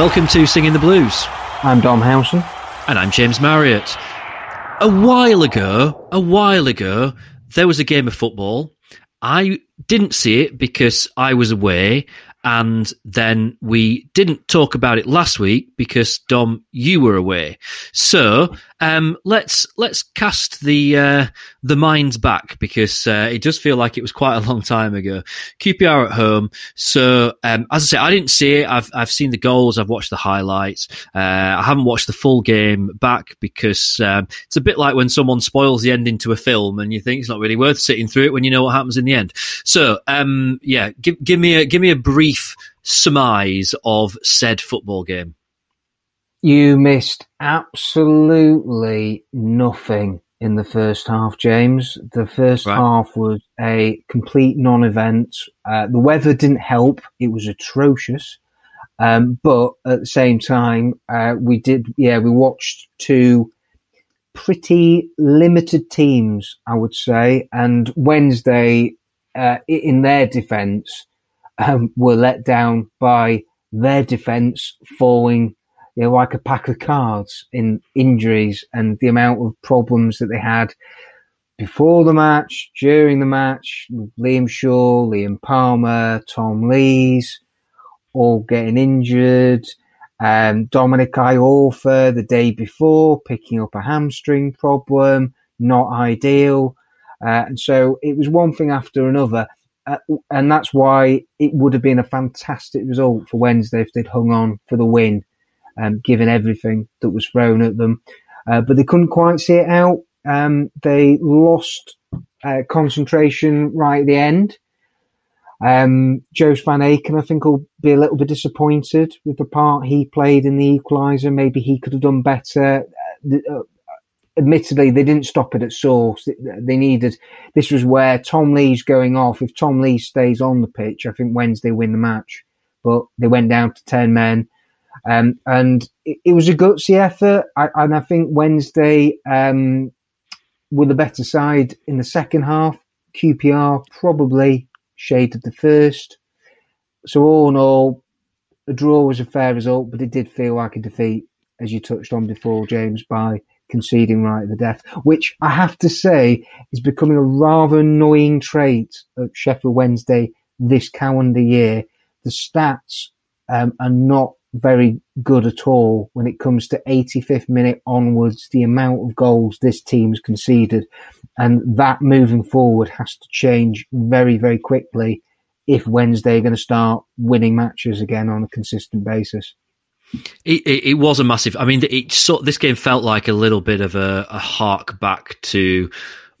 Welcome to Singing the Blues. I'm Dom Howson. And I'm James Marriott. A while ago, a while ago, there was a game of football. I didn't see it because I was away and then we didn't talk about it last week because Dom, you were away. So um, let's let's cast the uh, the minds back because uh, it does feel like it was quite a long time ago. QPR at home. So um, as I say, I didn't see it. I've I've seen the goals. I've watched the highlights. Uh, I haven't watched the full game back because um, it's a bit like when someone spoils the ending to a film and you think it's not really worth sitting through it when you know what happens in the end. So um, yeah, give give me a give me a brief surmise of said football game. You missed absolutely nothing in the first half, James. The first right. half was a complete non-event. Uh, the weather didn't help; it was atrocious. Um, but at the same time, uh, we did, yeah, we watched two pretty limited teams, I would say. And Wednesday, uh, in their defence, um, were let down by their defence falling you know, like a pack of cards in injuries and the amount of problems that they had before the match, during the match, Liam Shaw, Liam Palmer, Tom Lees, all getting injured. Um, Dominic Iorfa the day before picking up a hamstring problem, not ideal. Uh, and so it was one thing after another. Uh, and that's why it would have been a fantastic result for Wednesday if they'd hung on for the win um, given everything that was thrown at them. Uh, but they couldn't quite see it out. Um, they lost uh, concentration right at the end. Um, Joost van Aken, I think, will be a little bit disappointed with the part he played in the equaliser. Maybe he could have done better. Uh, uh, admittedly, they didn't stop it at source. They needed. This was where Tom Lees going off. If Tom Lee stays on the pitch, I think Wednesday win the match. But they went down to ten men. Um, and it, it, was a gutsy effort. I, and I think Wednesday um, were the better side in the second half. QPR probably shaded the first. So all in all, a draw was a fair result, but it did feel like a defeat, as you touched on before, James, by conceding right at the death, which I have to say is becoming a rather annoying trait of Sheffield Wednesday this calendar year. The stats um, are not very good at all when it comes to 85th minute onwards, the amount of goals this team's conceded. And that moving forward has to change very, very quickly if Wednesday are going to start winning matches again on a consistent basis. It, it, it was a massive. I mean, it, so, this game felt like a little bit of a, a hark back to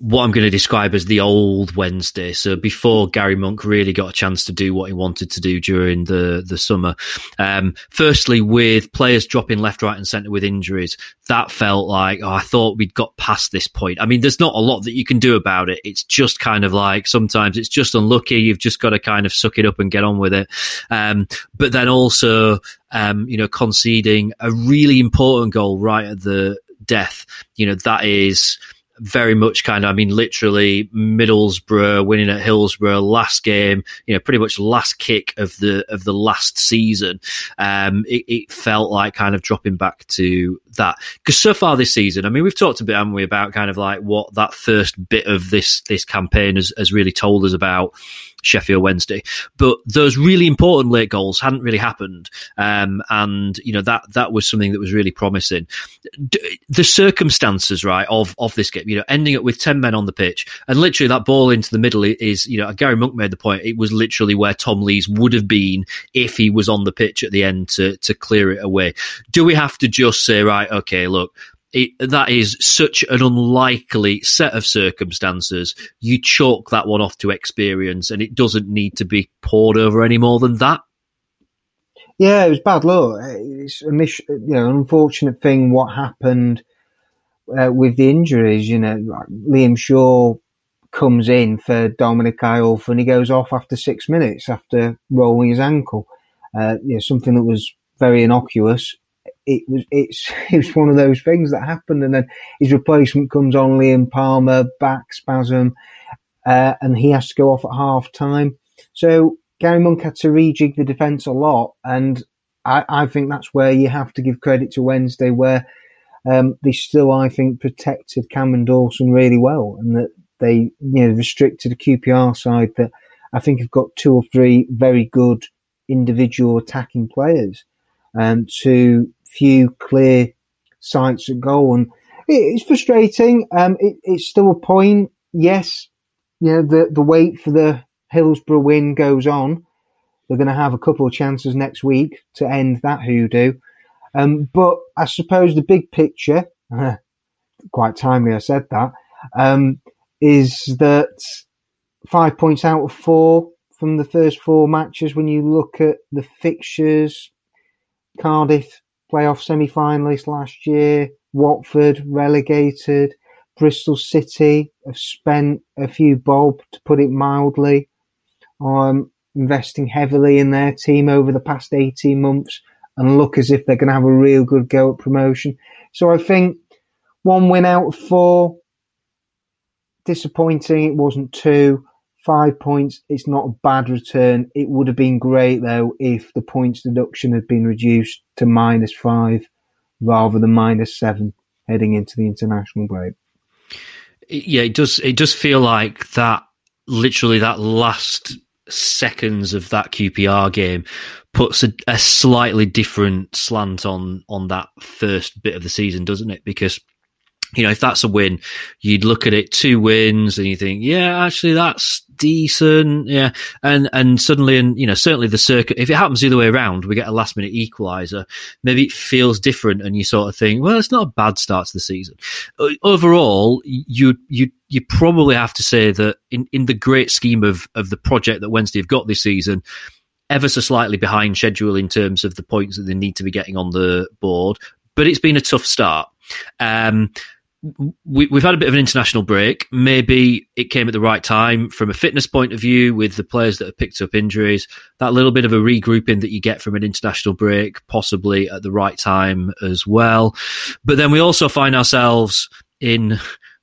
what I'm going to describe as the old Wednesday. So before Gary Monk really got a chance to do what he wanted to do during the, the summer. Um, firstly, with players dropping left, right and centre with injuries, that felt like, oh, I thought we'd got past this point. I mean, there's not a lot that you can do about it. It's just kind of like sometimes it's just unlucky. You've just got to kind of suck it up and get on with it. Um, but then also, um, you know, conceding a really important goal right at the death, you know, that is, very much kind of, I mean, literally Middlesbrough winning at Hillsborough last game, you know, pretty much last kick of the of the last season. Um, it, it felt like kind of dropping back to that because so far this season, I mean, we've talked a bit, haven't we, about kind of like what that first bit of this this campaign has, has really told us about Sheffield Wednesday. But those really important late goals hadn't really happened, um, and you know that that was something that was really promising. D- the circumstances, right, of of this game, you know, ending up with ten men on the pitch, and literally that ball into the middle is, you know, Gary Monk made the point. It was literally where Tom Lees would have been if he was on the pitch at the end to to clear it away. Do we have to just say, right, okay, look, it, that is such an unlikely set of circumstances. You chalk that one off to experience, and it doesn't need to be poured over any more than that. Yeah, it was bad luck. It's a mis- you know, an unfortunate thing what happened uh, with the injuries. You know, like Liam Shaw comes in for Dominic Iorfa and he goes off after six minutes after rolling his ankle. Uh, you know, something that was very innocuous it was it's it was one of those things that happened, and then his replacement comes on, Liam Palmer, back spasm, uh, and he has to go off at half time. So Gary Monk had to rejig the defence a lot, and I, I think that's where you have to give credit to Wednesday, where um, they still, I think, protected Cameron Dawson really well, and that they you know restricted a QPR side that I think have got two or three very good individual attacking players, um, to few clear sights at goal, and it's frustrating. Um, it, it's still a point. Yes, you know the the wait for the Hillsborough win goes on. They're going to have a couple of chances next week to end that hoodoo. Um, but I suppose the big picture, quite timely I said that, um, is that five points out of four from the first four matches when you look at the fixtures. Cardiff playoff semi finalists last year, Watford relegated, Bristol City have spent a few bob, to put it mildly, um, investing heavily in their team over the past 18 months and look as if they're going to have a real good go at promotion. So I think one win out of four, disappointing. It wasn't two. Five points, it's not a bad return. It would have been great though if the points deduction had been reduced to minus five rather than minus seven heading into the international break. Yeah, it does. It does feel like that. Literally, that last seconds of that QPR game puts a, a, slightly different slant on on that first bit of the season, doesn't it? Because you know, if that's a win, you'd look at it two wins and you think, yeah, actually that's decent. Yeah. And, and suddenly, and, you know, certainly the circuit, if it happens the other way around, we get a last minute equalizer, maybe it feels different and you sort of think, well, it's not a bad start to the season. Overall, you, you, you probably have to say that in, in the great scheme of, of the project that Wednesday have got this season, ever so slightly behind schedule in terms of the points that they need to be getting on the board, but it's been a tough start. Um, we, have had a bit of an international break. Maybe it came at the right time from a fitness point of view with the players that have picked up injuries. That little bit of a regrouping that you get from an international break, possibly at the right time as well. But then we also find ourselves in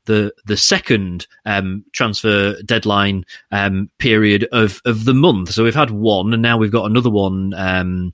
the the second um, transfer deadline um, period of of the month. So we've had one, and now we've got another one um,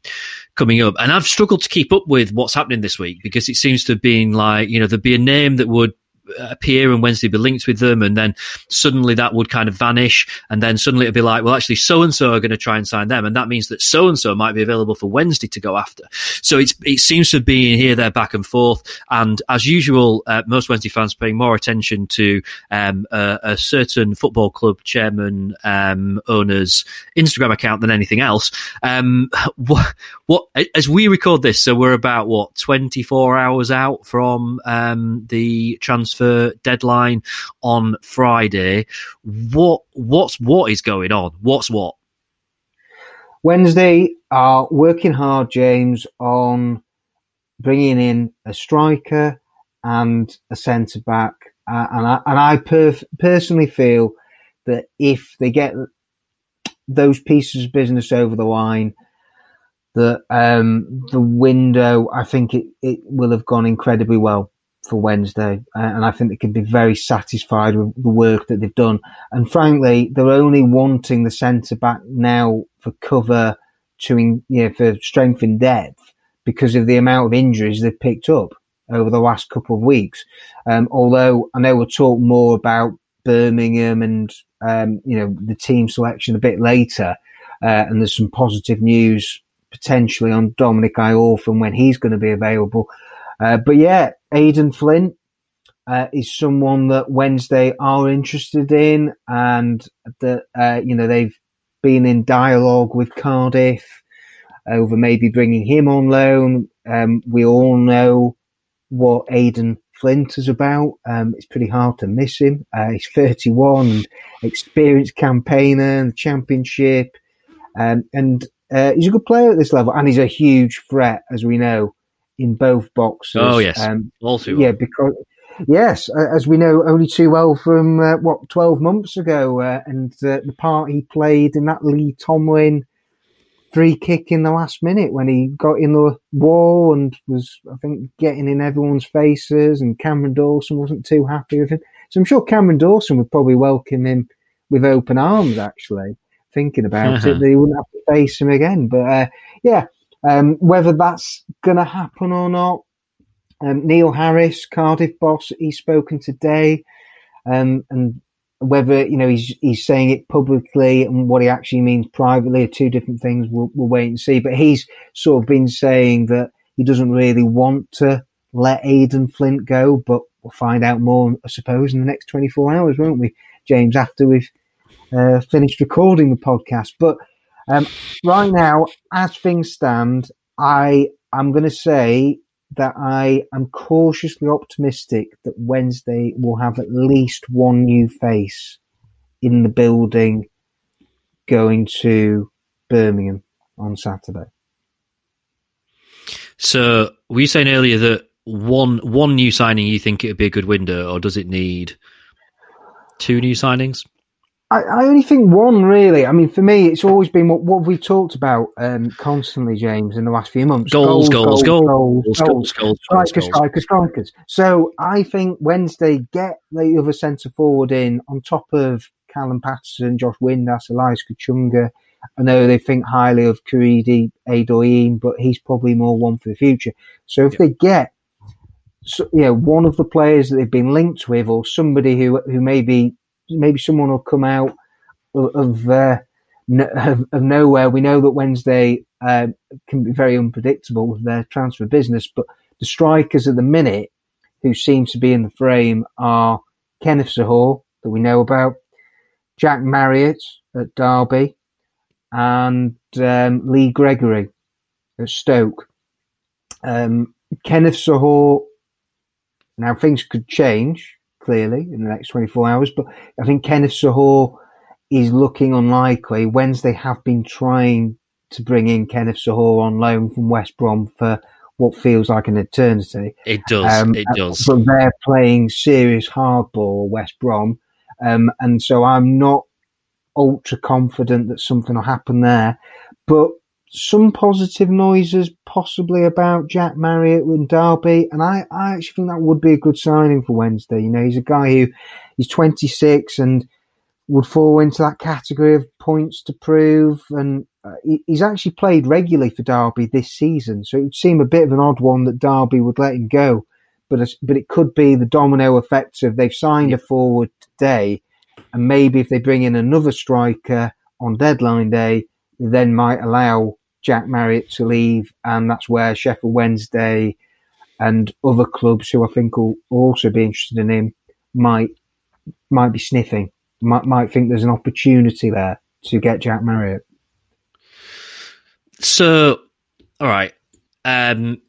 coming up. And I've struggled to keep up with what's happening this week because it seems to have been like you know there'd be a name that would appear and Wednesday be linked with them, and then suddenly that would kind of vanish, and then suddenly it'd be like, well, actually, so and so are going to try and sign them, and that means that so and so might be available for Wednesday to go after. So it's it seems to be here, there, back and forth, and as usual, uh, most Wednesday fans paying more attention to um, a, a, certain football club chairman um, owner's Instagram account than anything else. Um, what, what as we record this, so we're about what twenty four hours out from um, the transfer transfer deadline on Friday. What what's what is going on? What's what? Wednesday are working hard, James, on bringing in a striker and a centre back, uh, and I and I perf- personally feel that if they get those pieces of business over the line, that um, the window, I think it, it will have gone incredibly well for Wednesday, uh, and I think they can be very satisfied with the work that they've done. And frankly, they're only wanting the centre back now for cover to, you know, for strength and depth because of the amount of injuries they've picked up over the last couple of weeks. Um, although I know we'll talk more about Birmingham and um, you know the team selection a bit later, uh, and there's some positive news potentially on Dominic Iorfa when he's going to be available. Uh, but yeah, Aden Flint uh, is someone that Wednesday are interested in, and that uh, you know they've been in dialogue with Cardiff over maybe bringing him on loan. Um, we all know what Aden Flint is about. Um, it's pretty hard to miss him. Uh, he's 31, experienced campaigner in the championship, um, and uh, he's a good player at this level, and he's a huge threat, as we know in both boxes. Oh yes, um, all too yeah, because yes, as we know, only too well from uh, what twelve months ago, uh, and uh, the part he played in that Lee Tomlin free kick in the last minute when he got in the wall and was, I think, getting in everyone's faces, and Cameron Dawson wasn't too happy with him. So I'm sure Cameron Dawson would probably welcome him with open arms. Actually, thinking about uh-huh. it, they wouldn't have to face him again. But uh, yeah, Um, whether that's going to happen or not, um, Neil Harris, Cardiff boss, he's spoken today, um, and whether you know he's he's saying it publicly and what he actually means privately are two different things. We'll, we'll wait and see. But he's sort of been saying that he doesn't really want to let Aden Flint go, but we'll find out more, I suppose, in the next 24 hours, won't we, James, after we've uh, finished recording the podcast. But um, right now, as things stand, I am going to say that I am cautiously optimistic that Wednesday will have at least one new face in the building going to Birmingham on Saturday. So, were you saying earlier that one one new signing you think it would be a good window, or does it need two new signings? I, I, only think one really. I mean, for me, it's always been what, what we've talked about um, constantly, James, in the last few months: goals, goals, goals, goals, goals, goals, strikers, strikers, strikers. So I think Wednesday get the other centre forward in on top of Callum Paterson, Josh Windass, Elias Kachunga. I know they think highly of Korede Adedoyin, but he's probably more one for the future. So if yeah. they get so, you know, one of the players that they've been linked with, or somebody who who maybe maybe someone will come out of of, uh, of, nowhere. We know that Wednesday uh, can be very unpredictable with their transfer business, but the strikers at the minute who seem to be in the frame are Kenneth Zohore, that we know about, Jack Marriott at Derby, and um, Lee Gregory at Stoke. Um, Kenneth Zohore, now things could change clearly in the next 24 hours. But I think Kenneth Zohore is looking unlikely. Wednesday have been trying to bring in Kenneth Zohore on loan from West Brom for what feels like an eternity. It does. Um, it does. But they're playing serious hardball, West Brom. Um, and so I'm not ultra confident that something will happen there. But some positive noises possibly about Jack Marriott and Derby, and I, I actually think that would be a good signing for Wednesday. You know, he's a guy who he's 26 and would fall into that category of points to prove, and uh, he, he's actually played regularly for Derby this season, so it would seem a bit of an odd one that Derby would let him go. But but it could be the domino effect of they've signed a forward today, and maybe if they bring in another striker on deadline day, then might allow Jack Marriott to leave, and that's where Sheffield Wednesday and other clubs who I think will also be interested in him might might be sniffing, might might think there's an opportunity there to get Jack Marriott. So, all right. Um,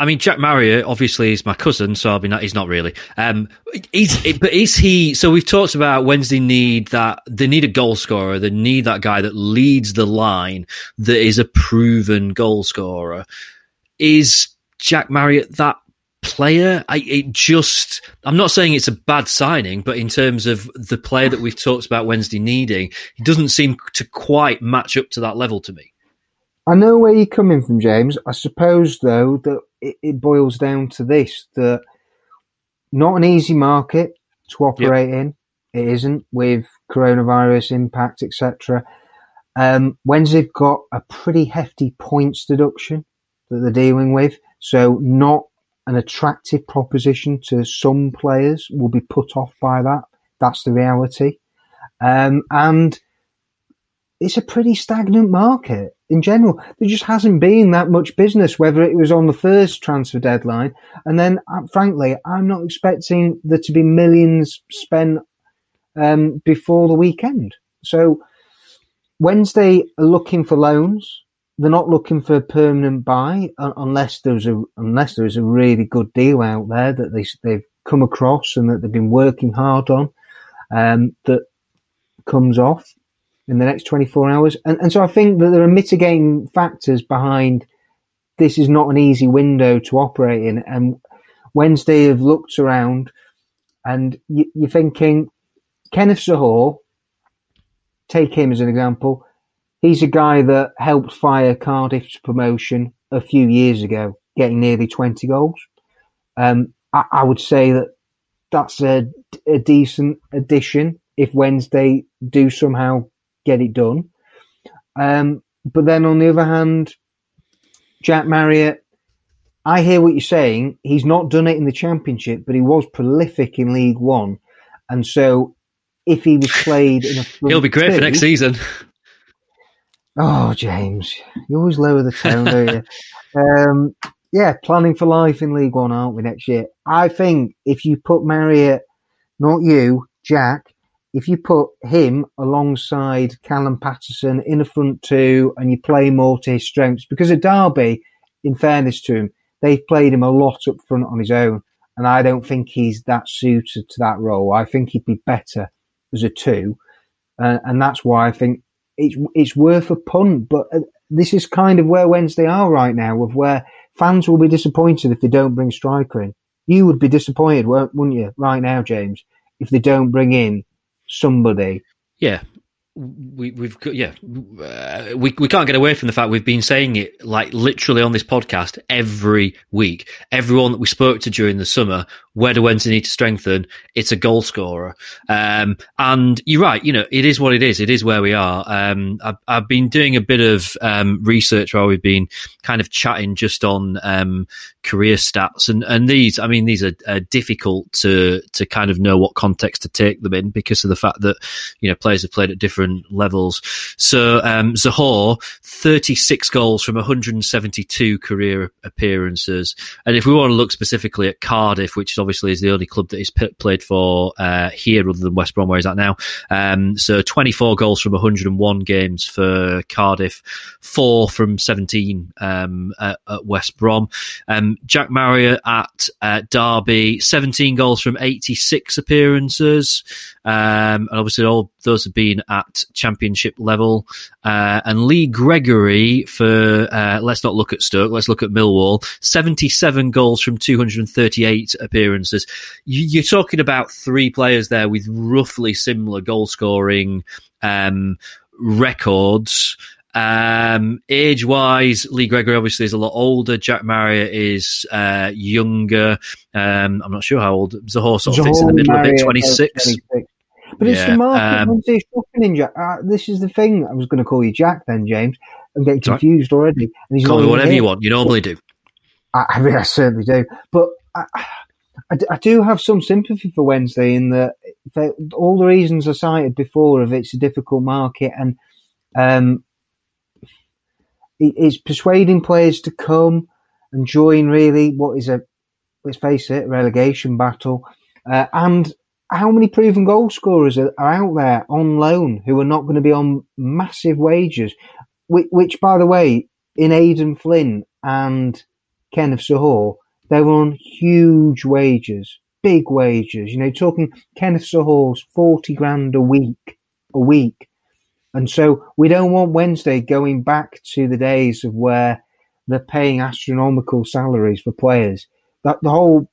I mean, Jack Marriott obviously is my cousin, so be not. He's not really. Um, but is he? So we've talked about Wednesday need that they need a goal scorer. They need that guy that leads the line that is a proven goal scorer. Is Jack Marriott that player? I it just. I'm not saying it's a bad signing, but in terms of the player that we've talked about Wednesday needing, he doesn't seem to quite match up to that level to me. I know where you're coming from, James. I suppose, though, that it, it boils down to this that not an easy market to operate yep. in. It isn't with coronavirus impact, etc. Um, they've got a pretty hefty points deduction that they're dealing with, so not an attractive proposition to some players will be put off by that. That's the reality. Um, and it's a pretty stagnant market in general. There just hasn't been that much business, whether it was on the first transfer deadline. And then, uh, frankly, I'm not expecting there to be millions spent um, before the weekend. So Wednesday are looking for loans. They're not looking for a permanent buy uh, unless there's a unless there's a really good deal out there that they they've come across and that they've been working hard on um, that comes off in the next 24 hours. And, and so I think that there are mitigating factors behind this is not an easy window to operate in. And Wednesday have looked around and you, are thinking, Kenneth Zohore, take him as an example. He's a guy that helped fire Cardiff's promotion a few years ago, getting nearly 20 goals. Um, I, I, would say that that's a, a decent addition if Wednesday do somehow get it done. Um, but then on the other hand, Jack Marriott, I hear what you're saying. He's not done it in the Championship, but he was prolific in League One. And so if he was played in a He'll be great two, for next season. Oh, James, you always lower the tone, don't you? Um, yeah, planning for life in League One, aren't we, next year? I think if you put Marriott, not you, Jack, if you put him alongside Callum Paterson in a front two and you play more to his strengths, because at Derby, in fairness to him, they've played him a lot up front on his own. And I don't think he's that suited to that role. I think he'd be better as a two. Uh, and that's why I think it's, it's worth a punt. But uh, this is kind of where Wednesday are right now, of where fans will be disappointed if they don't bring striker in. You would be disappointed, wouldn't you, right now, James, if they don't bring in somebody. Yeah, we, we've got, yeah, uh, we, we can't get away from the fact we've been saying it like literally on this podcast every week. Everyone that we spoke to during the summer, where do Wednesday need to strengthen? It's a goal scorer. Um, and you're right, you know, it is what it is. It is where we are. Um, I've, I've been doing a bit of um, research while we've been kind of chatting just on um, career stats. And, and these, I mean, these are, are difficult to, to kind of know what context to take them in because of the fact that, you know, players have played at different different levels. So um, Zohore, 36 goals from 172 career appearances. And if we want to look specifically at Cardiff, which obviously is the only club that he's p- played for uh, here other than West Brom, where he's at now. Um, so 24 goals from 101 games for Cardiff, four from 17 um, at, at, West Brom. Um, Jack Marriott at uh, Derby, 17 goals from 86 appearances. Um, and obviously all those have been at championship level. Uh, and Lee Gregory for, uh, let's not look at Stoke, let's look at Millwall. 77 goals from 238 appearances. You, are talking about three players there with roughly similar goal scoring, um, records. Um, age wise, Lee Gregory obviously is a lot older. Jack Marriott is uh, younger. Um, I'm not sure how old Zohore sort of fits in the middle Marriott, a bit, 26. But it's yeah, the market um, Wednesday shopping in Jack. Uh, this is the thing. I was going to call you Jack then, James. I'm getting confused sorry. already. And he's call me whatever here. you want. You normally do. I, I, mean, I certainly do. But I, I, I, do have some sympathy for Wednesday in that all the reasons I cited before of it's a difficult market and um, it, it's persuading players to come and join really what is a let's face it relegation battle uh, and how many proven goal scorers are, out there on loan who are not going to be on massive wages? Which, which by the way, in Aden Flint and Kenneth Zohore, they were on huge wages, big wages. You know, talking Kenneth Zohore's 40 grand a week, a week. And so we don't want Wednesday going back to the days of where they're paying astronomical salaries for players. That the whole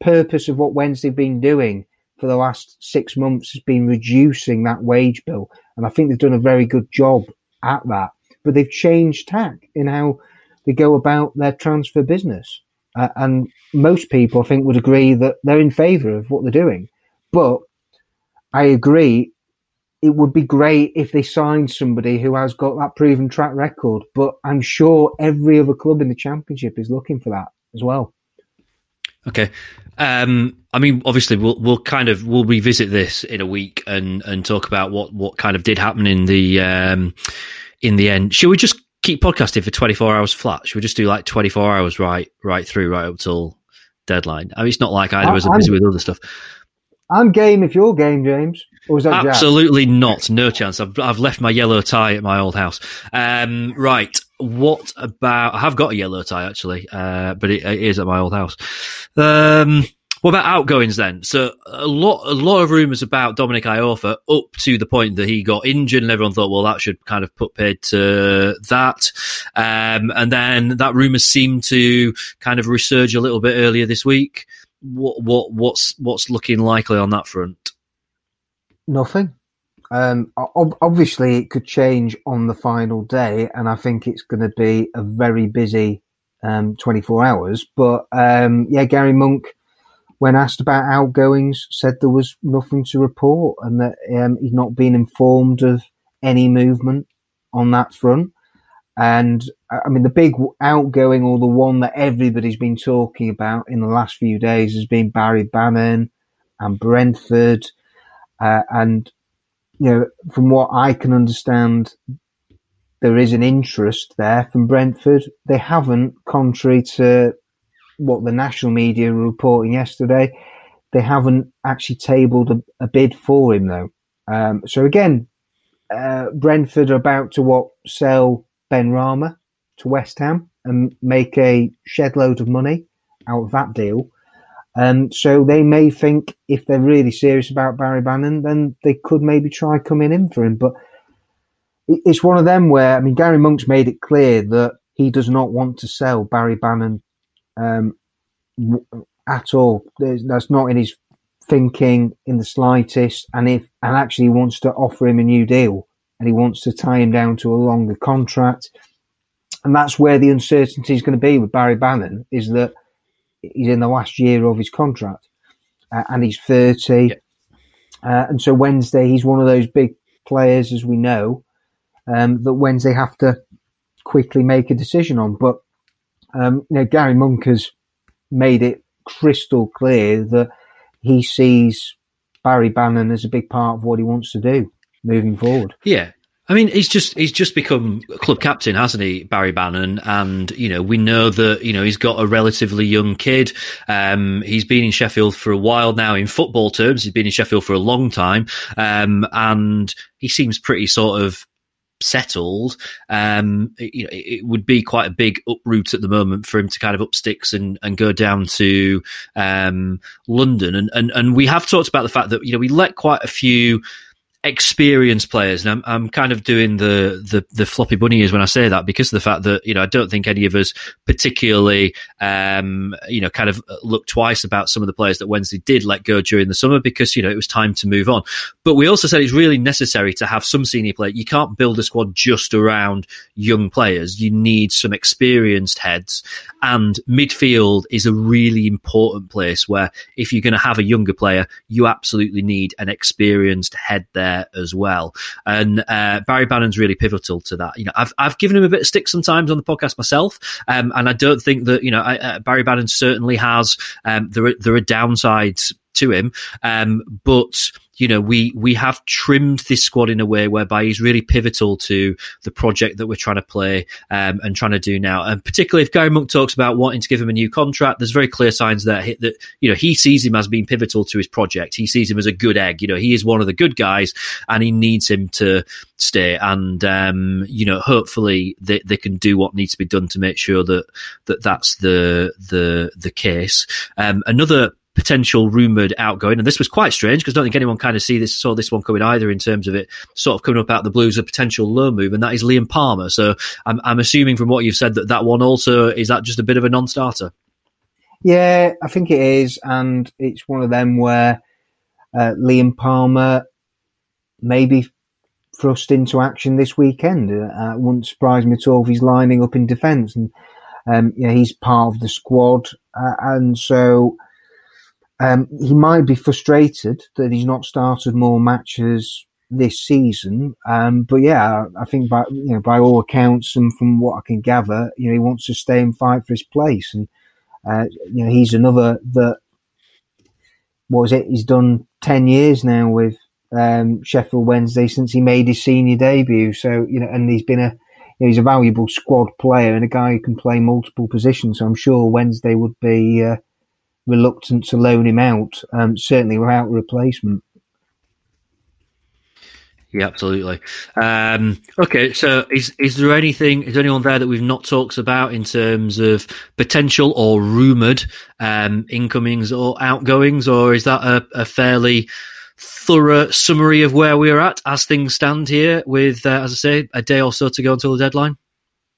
purpose of what Wednesday have been doing for the last six months has been reducing that wage bill. And I think they've done a very good job at that. But they've changed tack in how they go about their transfer business. Uh, and most people, I think, would agree that they're in favour of what they're doing. But I agree, it would be great if they signed somebody who has got that proven track record. But I'm sure every other club in the Championship is looking for that as well. Okay. Um, I mean, obviously, we'll we'll kind of we'll revisit this in a week and and talk about what what kind of did happen in the um, in the end. Should we just keep podcasting for twenty four hours flat? Should we just do like twenty four hours right right through right up till deadline? I mean, it's not like either of us are busy with other stuff. I'm game if you're game, James. Or is that Absolutely Jack? not. No chance. I've, I've left my yellow tie at my old house. Um, right. What about? I have got a yellow tie actually, uh, but it, it is at my old house. Um, what about outgoings then? So a lot, a lot of rumours about Dominic Iorfa up to the point that he got injured, and everyone thought, well, that should kind of put paid to that. Um, and then that rumour seemed to kind of resurge a little bit earlier this week. What, what, what's, what's looking likely on that front? Nothing. Um, obviously, it could change on the final day, and I think it's going to be a very busy um, 24 hours. But um, yeah, Gary Monk, when asked about outgoings, said there was nothing to report and that um, he'd not been informed of any movement on that front. And I mean, the big outgoing or the one that everybody's been talking about in the last few days has been Barry Bannon and Brentford. Uh, and, you know, from what I can understand, there is an interest there from Brentford. They haven't, contrary to what the national media were reporting yesterday, they haven't actually tabled a, a bid for him though. Um, so again, uh, Brentford are about to what sell Benrahma to West Ham and make a shed load of money out of that deal. Um, so they may think if they're really serious about Barry Bannon, then they could maybe try coming in for him. But it's one of them where I mean Gary Monk's made it clear that he does not want to sell Barry Bannon um, at all. There's, that's not in his thinking in the slightest. And if and actually wants to offer him a new deal, and he wants to tie him down to a longer contract. And that's where the uncertainty is going to be with Barry Bannon is that he's in the last year of his contract uh, and he's 30. Yeah. Uh, and so Wednesday, he's one of those big players, as we know, um, that Wednesday have to quickly make a decision on. But, um, you know, Gary Monk has made it crystal clear that he sees Barry Bannon as a big part of what he wants to do moving forward. Yeah. I mean, he's just he's just become club captain, hasn't he, Barry Bannon? And you know, we know that you know he's got a relatively young kid. Um, he's been in Sheffield for a while now. In football terms, he's been in Sheffield for a long time, um, and he seems pretty sort of settled. Um, it, you know, it would be quite a big uproot at the moment for him to kind of up sticks and, and go down to um, London. And, and and we have talked about the fact that you know we let quite a few experienced players, and I'm, I'm kind of doing the, the, the floppy bunny ears when I say that because of the fact that you know I don't think any of us particularly um, you know kind of look twice about some of the players that Wednesday did let go during the summer because you know it was time to move on. But we also said it's really necessary to have some senior player. You can't build a squad just around young players. You need some experienced heads, and midfield is a really important place where if you're going to have a younger player, you absolutely need an experienced head there there as well. And uh, Barry Bannon's really pivotal to that. You know, I've I've given him a bit of stick sometimes on the podcast myself, um, and I don't think that you know I, uh, Barry Bannon certainly has. Um, there are, there are downsides to him, um, but you know, we we have trimmed this squad in a way whereby he's really pivotal to the project that we're trying to play um, and trying to do now. And particularly if Gary Monk talks about wanting to give him a new contract, there's very clear signs that that you know he sees him as being pivotal to his project. He sees him as a good egg. You know, he is one of the good guys, and he needs him to stay. And um, you know, hopefully they, they can do what needs to be done to make sure that that that's the the the case. Um, another potential rumored outgoing. And this was quite strange because I don't think anyone kind of see this saw this one coming either in terms of it sort of coming up out of the blues a potential loan move, and that is Liam Palmer. So I'm, I'm assuming from what you've said that that one also is that just a bit of a non-starter. Yeah, I think it is, and it's one of them where uh, Liam Palmer maybe thrust into action this weekend. Uh, wouldn't surprise me at all if he's lining up in defence, and um, yeah, he's part of the squad, uh, and so um, he might be frustrated that he's not started more matches this season. Um, but yeah, I think by you know by all accounts and from what I can gather, you know he wants to stay and fight for his place, and uh, you know he's another that what was it? He's done ten years now with um, Sheffield Wednesday since he made his senior debut. So you know, and he's been a you know, he's a valuable squad player and a guy who can play multiple positions. So I'm sure Wednesday would be. Uh, reluctant to loan him out, um, certainly without replacement. Yeah, absolutely. Um, okay, so is is there anything? Is anyone there that we've not talked about in terms of potential or rumored um, incomings or outgoings, or is that a, a, fairly thorough summary of where we're at as things stand here? With, uh, as I say, a day or so to go until the deadline.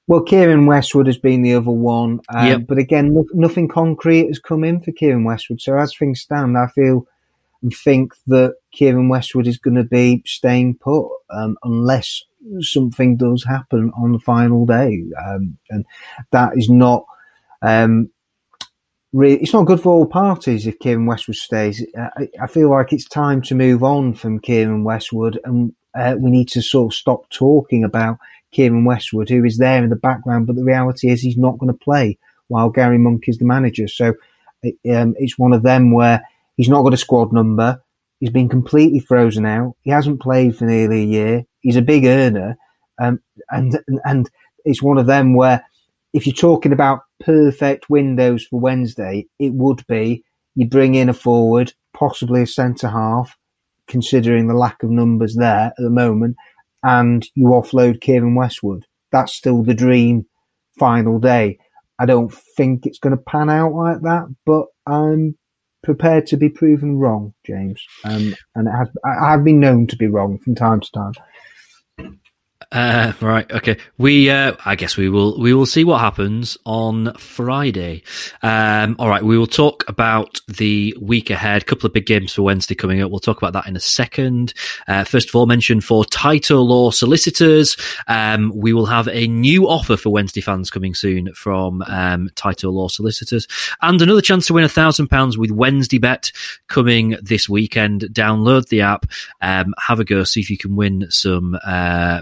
Well, Keiren Westwood has been the other one, um, yep. but again, no, nothing concrete has come in for Keiren Westwood. So as things stand, I feel and think that Keiren Westwood is going to be staying put um, unless something does happen on the final day, um, and that is not. Um, really, it's not good for all parties if Keiren Westwood stays. I, I, feel like it's time to move on from Keiren Westwood, and uh, we need to sort of stop talking about Keiren Westwood, who is there in the background, but the reality is he's not going to play while Gary Monk is the manager. So um, it's one of them where he's not got a squad number. He's been completely frozen out. He hasn't played for nearly a year. He's a big earner, um, and and it's one of them where if you're talking about perfect windows for Wednesday, it would be you bring in a forward, possibly a centre half, considering the lack of numbers there at the moment, and you offload Keiren Westwood. That's still the dream final day. I don't think it's going to pan out like that, but I'm prepared to be proven wrong, James. Um, and it has, I, have been known to be wrong from time to time. Uh, right. Okay. We, uh, I guess we will, we will see what happens on Friday. Um, all right. We will talk about the week ahead. A couple of big games for Wednesday coming up. We'll talk about that in a second. Uh, first of all, mention for title Law Solicitors. Um, we will have a new offer for Wednesday fans coming soon from, um, Tyto Law Solicitors and another chance to win a thousand pounds with Wednesday bet coming this weekend. Download the app, um, have a go, see if you can win some, uh,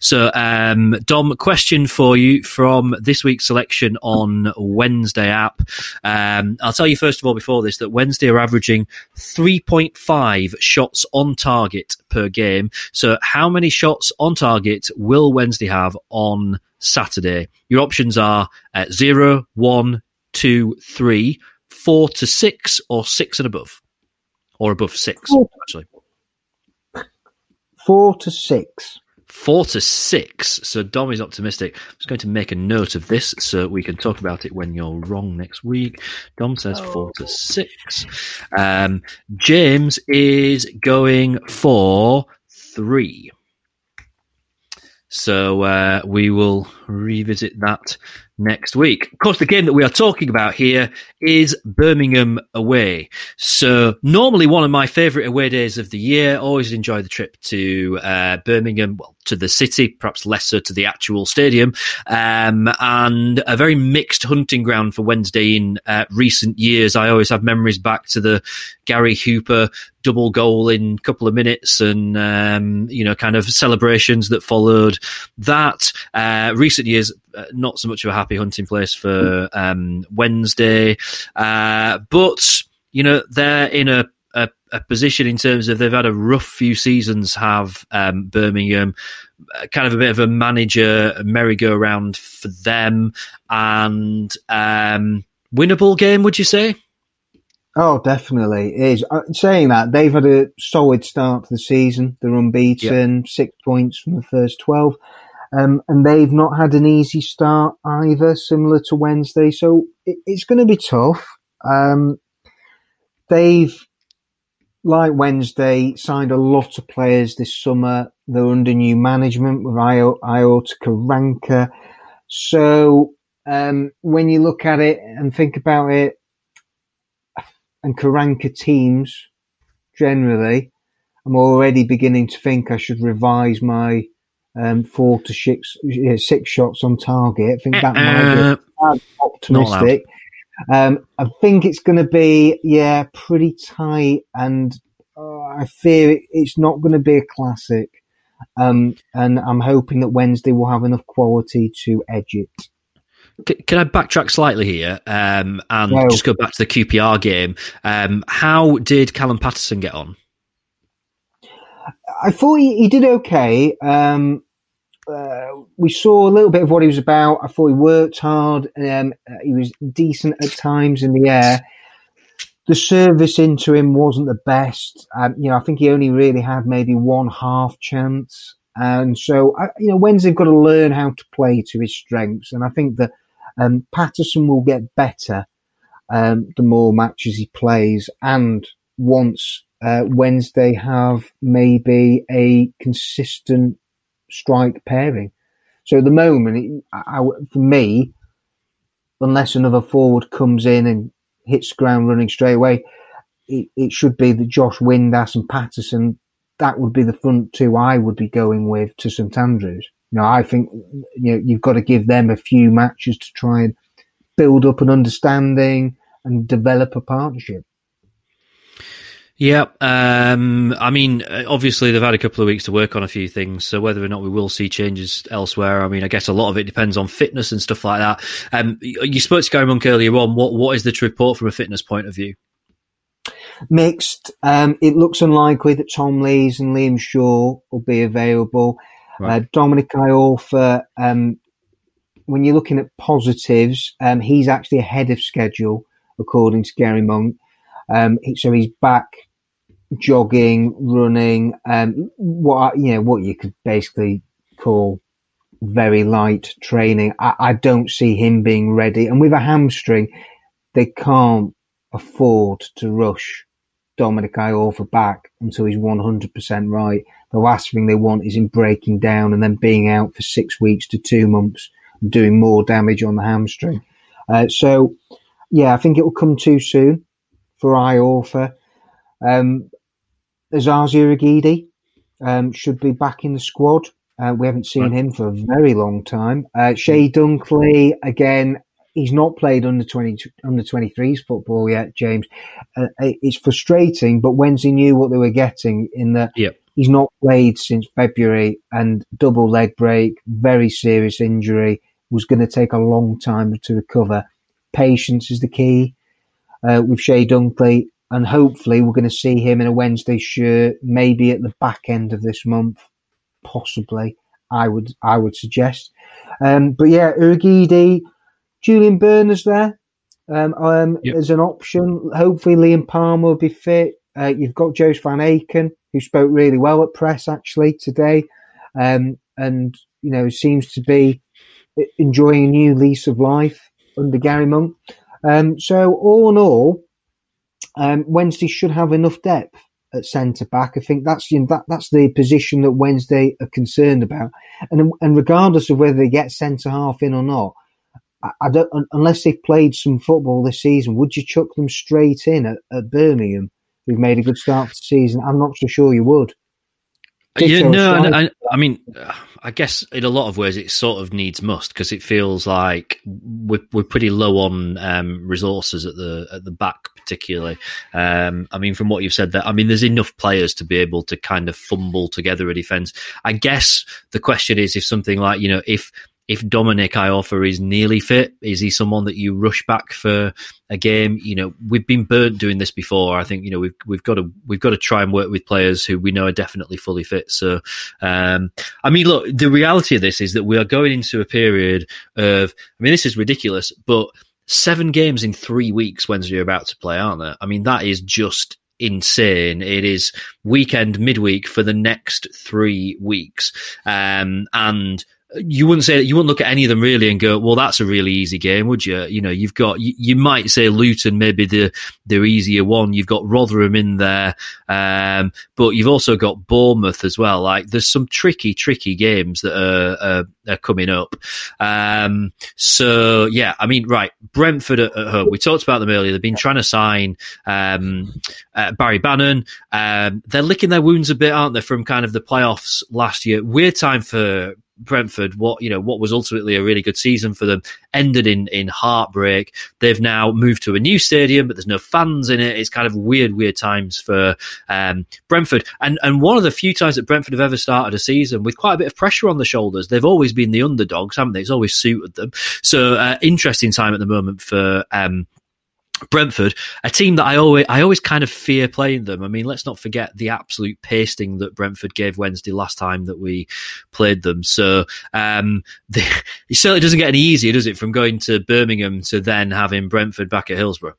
So, um, Dom, question for you from this week's selection on Wednesday app. Um, I'll tell you first of all before this that Wednesday are averaging 3.5 shots on target per game. So, how many shots on target will Wednesday have on Saturday? Your options are uh, zero, one, two, three, four to six, or six and above, or above six, actually. Four to six four to six. So Dom is optimistic. I'm just going to make a note of this so we can talk about it when you're wrong next week. Dom says oh. four to six. Um, James is going for three. So uh, we will revisit that next week. Of course, the game that we are talking about here is Birmingham away. So normally one of my favourite away days of the year. Always enjoy the trip to uh, Birmingham, well, to the city, perhaps lesser to the actual stadium, um, and a very mixed hunting ground for Wednesday in uh, recent years. I always have memories back to the Gary Hooper double goal in a couple of minutes and, um, you know, kind of celebrations that followed that. Uh, recent years, uh, not so much of a happy hunting place for um, Wednesday, uh, but you know they're in a, a, a position in terms of they've had a rough few seasons. Have um, Birmingham uh, kind of a bit of a manager merry-go-round for them and um, winnable game? Would you say? Oh, definitely it is. Uh, saying that they've had a solid start to the season. They're unbeaten, six points from the first twelve. Um, and they've not had an easy start either, similar to Wednesday. So it, it's going to be tough. Um, they've, like Wednesday, signed a lot of players this summer. They're under new management with Aitor Karanka. So um, when you look at it and think about it, and Karanka teams generally, I'm already beginning to think I should revise my um, four to six, six shots on target. I think that might be uh, optimistic. Um, I think it's going to be, yeah, pretty tight, and uh, I fear it, it's not going to be a classic. Um, and I'm hoping that Wednesday will have enough quality to edge it. Can I backtrack slightly here um, and no. just go back to the QPR game? Um, how did Callum Paterson get on? I thought he, he did okay. Um, uh, we saw a little bit of what he was about. I thought he worked hard. Um, he was decent at times in the air. The service into him wasn't the best. Um, you know, I think he only really had maybe one half chance. And so, I, you know, Wednesday've got to learn how to play to his strengths. And I think that um, Paterson will get better um, the more matches he plays. And once uh, Wednesday have maybe a consistent strike pairing. So at the moment, it, I, for me, unless another forward comes in and hits ground running straight away, it, it should be that Josh Windass and Paterson. That would be the front two I would be going with to St Andrews. You know, I think you know you've got to give them a few matches to try and build up an understanding and develop a partnership. Yeah, um, I mean, obviously they've had a couple of weeks to work on a few things, so whether or not we will see changes elsewhere, I mean, I guess a lot of it depends on fitness and stuff like that. Um, you spoke to Gary Monk earlier on. What what is the report from a fitness point of view? Mixed. Um, it looks unlikely that Tom Lees and Liam Shaw will be available. Right. Uh, Dominic Iorfa, um, when you're looking at positives, um, he's actually ahead of schedule according to Gary Monk. Um, so he's back jogging, running, um, what you know, what you could basically call very light training. I, I, don't see him being ready, and with a hamstring, they can't afford to rush Dominic Iorfa back until he's one hundred percent right. The last thing they want is him breaking down and then being out for six weeks to two months, and doing more damage on the hamstring. Uh, so, yeah, I think it will come too soon for Iorfa. Um, Osaze Urhoghide um, should be back in the squad. Uh, we haven't seen him for a very long time. Uh, Chey Dunkley, again, he's not played under 20, under 23s football yet, James. Uh, it's frustrating, but Wednesday knew what they were getting in that yep. he's not played since February and double leg break, very serious injury, was going to take a long time to recover. Patience is the key uh, with Chey Dunkley, and hopefully we're going to see him in a Wednesday shirt, maybe at the back end of this month, possibly. I would I would suggest. Um, but yeah, Urhoghide, Julian Börner there um, um, yep. as an option. Hopefully Liam Palmer will be fit. Uh, you've got Joost van Aken, who spoke really well at press actually today, um, and you know seems to be enjoying a new lease of life under Gary Monk. Um, so all in all, um, Wednesday should have enough depth at centre back. I think that's you know, that that's the position that Wednesday are concerned about, and and regardless of whether they get centre half in or not, I, I, don't unless they've played some football this season. Would you chuck them straight in at, at Birmingham? Who've made a good start to the season. I'm not so sure you would. Yeah, no, I, I, mean, I guess in a lot of ways it sort of needs must because it feels like we're we're pretty low on um, resources at the at the back, particularly. Um, I mean, from what you've said, that I mean, there's enough players to be able to kind of fumble together a defense. I guess the question is if something like you know if if Dominic Iorfa is nearly fit, is he someone that you rush back for a game? You know, we've been burnt doing this before. I think you know we've we've got to we've got to try and work with players who we know are definitely fully fit. So, um, I mean, look, the reality of this is that we are going into a period of. I mean, this is ridiculous, but seven games in three weeks when you're about to play, aren't there? I mean, that is just insane. It is weekend midweek for the next three weeks, um, and you wouldn't say you wouldn't look at any of them really and go, well, that's a really easy game, would you? You know, you've got you, you might say Luton maybe the the easier one. You've got Rotherham in there, um, but you've also got Bournemouth as well. Like there's some tricky, tricky games that are, are, are coming up. Um, so yeah, I mean, right, Brentford at, at, home. We talked about them earlier. They've been trying to sign um, uh, Barry Bannan. Um, they're licking their wounds a bit, aren't they, from kind of the playoffs last year? Weird time for Brentford, what you know, what was ultimately a really good season for them, ended in in heartbreak. They've now moved to a new stadium, but there's no fans in it. It's kind of weird, weird times for um, Brentford. And and one of the few times that Brentford have ever started a season with quite a bit of pressure on the shoulders. They've always been the underdogs, haven't they? It's always suited them. So uh, interesting time at the moment for um, Brentford, a team that I always I always kind of fear playing them. I mean, let's not forget the absolute pasting that Brentford gave Wednesday last time that we played them. So um, the, it certainly doesn't get any easier, does it, from going to Birmingham to then having Brentford back at Hillsborough?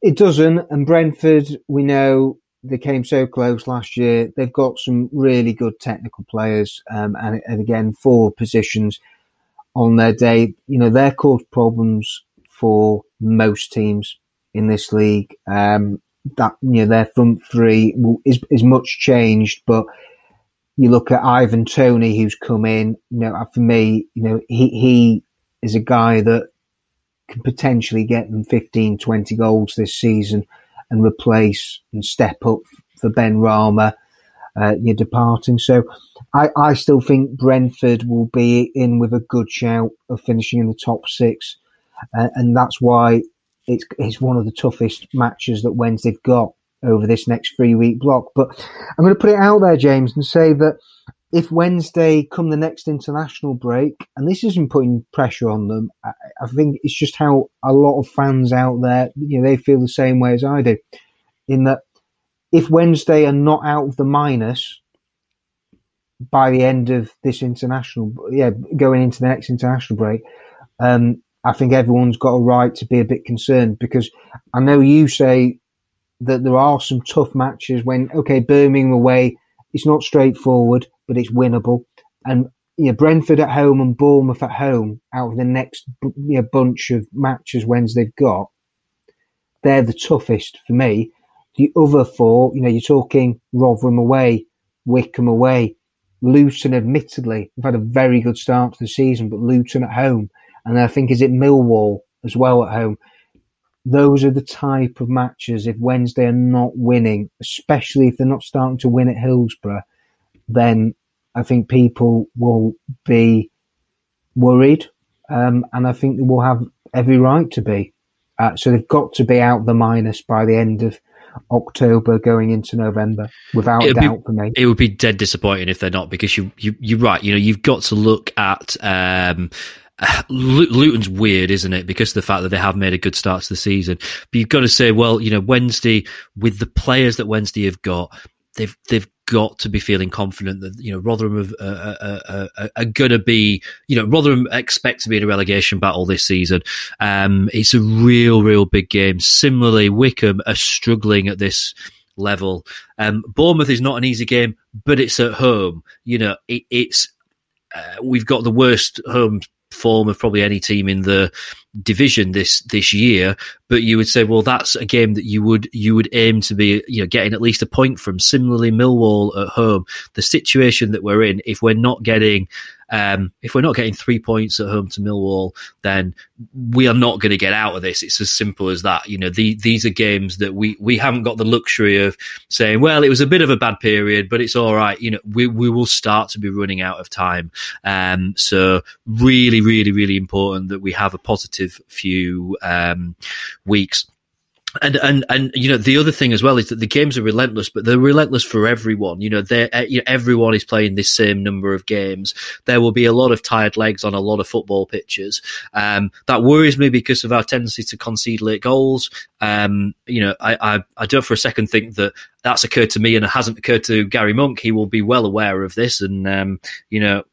It doesn't. And Brentford, we know they came so close last year. They've got some really good technical players, um, and, and again, four positions on their day. You know, they're caused problems for most teams in this league. Um, that you know their front three is is much changed, but you look at Ivan Toney, who's come in. You know, for me, you know he he is a guy that can potentially get them 15, 20 goals this season and replace and step up for Benrahma. Uh, you're departing. So I, I still think Brentford will be in with a good shout of finishing in the top six and that's why it's it's one of the toughest matches that Wednesday've got over this next three week block. But I'm going to put it out there, James, and say that if Wednesday come the next international break, and this isn't putting pressure on them, I, I, think it's just how a lot of fans out there, you know, they feel the same way as I do, in that if Wednesday are not out of the minus by the end of this international, yeah, going into the next international break, um, I think everyone's got a right to be a bit concerned because I know you say that there are some tough matches when, okay, Birmingham away, it's not straightforward, but it's winnable. And you know, Brentford at home and Bournemouth at home out of the next you know, bunch of matches Wednesday've got, they're the toughest for me. The other four, you know, you're talking Rotherham away, Wycombe away, Luton, admittedly, have had a very good start to the season, but Luton at home, and I think is it Millwall as well at home. Those are the type of matches. If Wednesday are not winning, especially if they're not starting to win at Hillsborough, then I think people will be worried, um, and I think they will have every right to be. Uh, so they've got to be out the minus by the end of October going into November, without It'd doubt be, for me. It would be dead disappointing if they're not, because you, you you're right. You know, you've got to look at. Um, Luton's weird, isn't it? Because of the fact that they have made a good start to the season. But you've got to say, well, you know, Wednesday with the players that Wednesday have got, they've they've got to be feeling confident that you know Rotherham are, are, are, are going to be you know Rotherham expect to be in a relegation battle this season. Um, it's a real, real big game. Similarly, Wycombe are struggling at this level. Um, Bournemouth is not an easy game, but it's at home. You know, it, it's uh, we've got the worst home form of probably any team in the division this this year. But you would say, well, that's a game that you would you would aim to be you know getting at least a point from. Similarly, Millwall at home, the situation that we're in, if we're not getting um, if we're not getting three points at home to Millwall, then we are not going to get out of this. It's as simple as that. You know, the, these are games that we, we haven't got the luxury of saying, well, it was a bit of a bad period, but it's all right. You know, we, we will start to be running out of time. Um, so really, really, really important that we have a positive few um, weeks and and and you know the other thing as well is that the games are relentless, but they're relentless for everyone. You know, they you know, everyone is playing this same number of games. There will be a lot of tired legs on a lot of football pitches. Um, that worries me because of our tendency to concede late goals. Um, you know, I, I I don't for a second think that that's occurred to me and it hasn't occurred to Gary Monk. He will be well aware of this, and um, you know,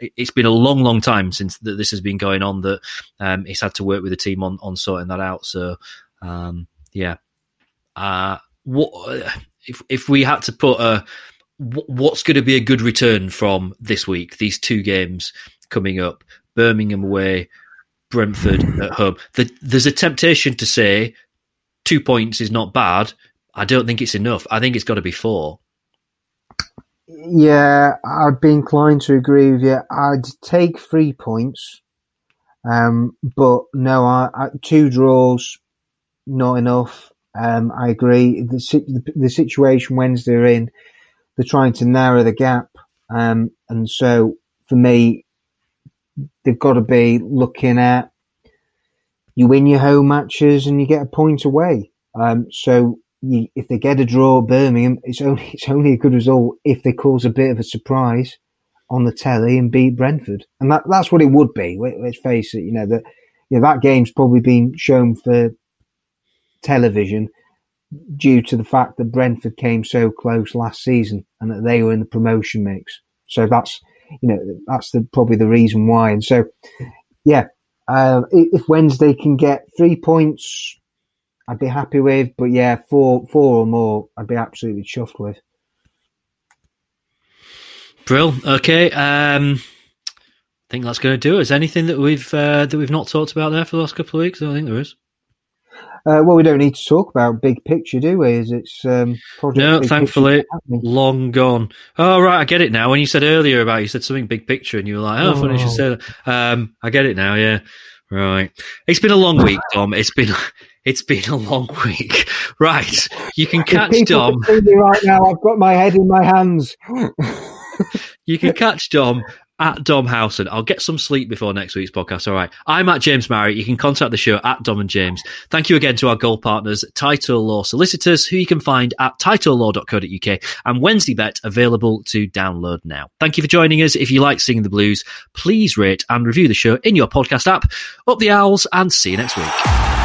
it, has been a long, long time since this has been going on that um, he's had to work with the team on on sorting that out. So. Um, yeah. Uh, what if if we had to put a what's going to be a good return from this week? These two games coming up: Birmingham away, Brentford at home. The, there's a temptation to say two points is not bad. I don't think it's enough. I think it's got to be four. Yeah, I'd be inclined to agree with you. I'd take three points, um, but no, I, I, two draws, not enough. Um, I agree. The, the, situation Wednesday are in, they're trying to narrow the gap, um, and so for me, they've got to be looking at you win your home matches and you get a point away. Um, so you, if they get a draw at Birmingham, it's only it's only a good result if they cause a bit of a surprise on the telly and beat Brentford, and that that's what it would be. Let's face it. You know that you know, that game's probably been shown for television due to the fact that Brentford came so close last season and that they were in the promotion mix. So that's you know that's the probably the reason why. And so yeah, uh, if Wednesday can get three points, I'd be happy with. But yeah, four four or more, I'd be absolutely chuffed with. Brill. Okay. Um, I think that's going to do. Is anything that we've uh, that we've not talked about there for the last couple of weeks? I don't think there is. Uh, well, we don't need to talk about big picture, do we? Is it's um, project? No, thankfully, long gone. Oh, right, I get it now. When you said earlier about you said something big picture, and you were like, "Oh, oh. funny you said that." Um, I get it now. Yeah, right. It's been a long week, Dom. It's been it's been a long week. Right, you can catch Dom right now. I've got my head in my hands. you can catch Dom at Dom Howson. I'll get some sleep before next week's podcast. All right. I'm at James Murray. You can contact the show at Dom and James. Thank you again to our gold partners, Title Law Solicitors, who you can find at titlelaw.co.uk and Wednesday Bet available to download now. Thank you for joining us. If you like singing the blues, please rate and review the show in your podcast app. Up the owls and see you next week.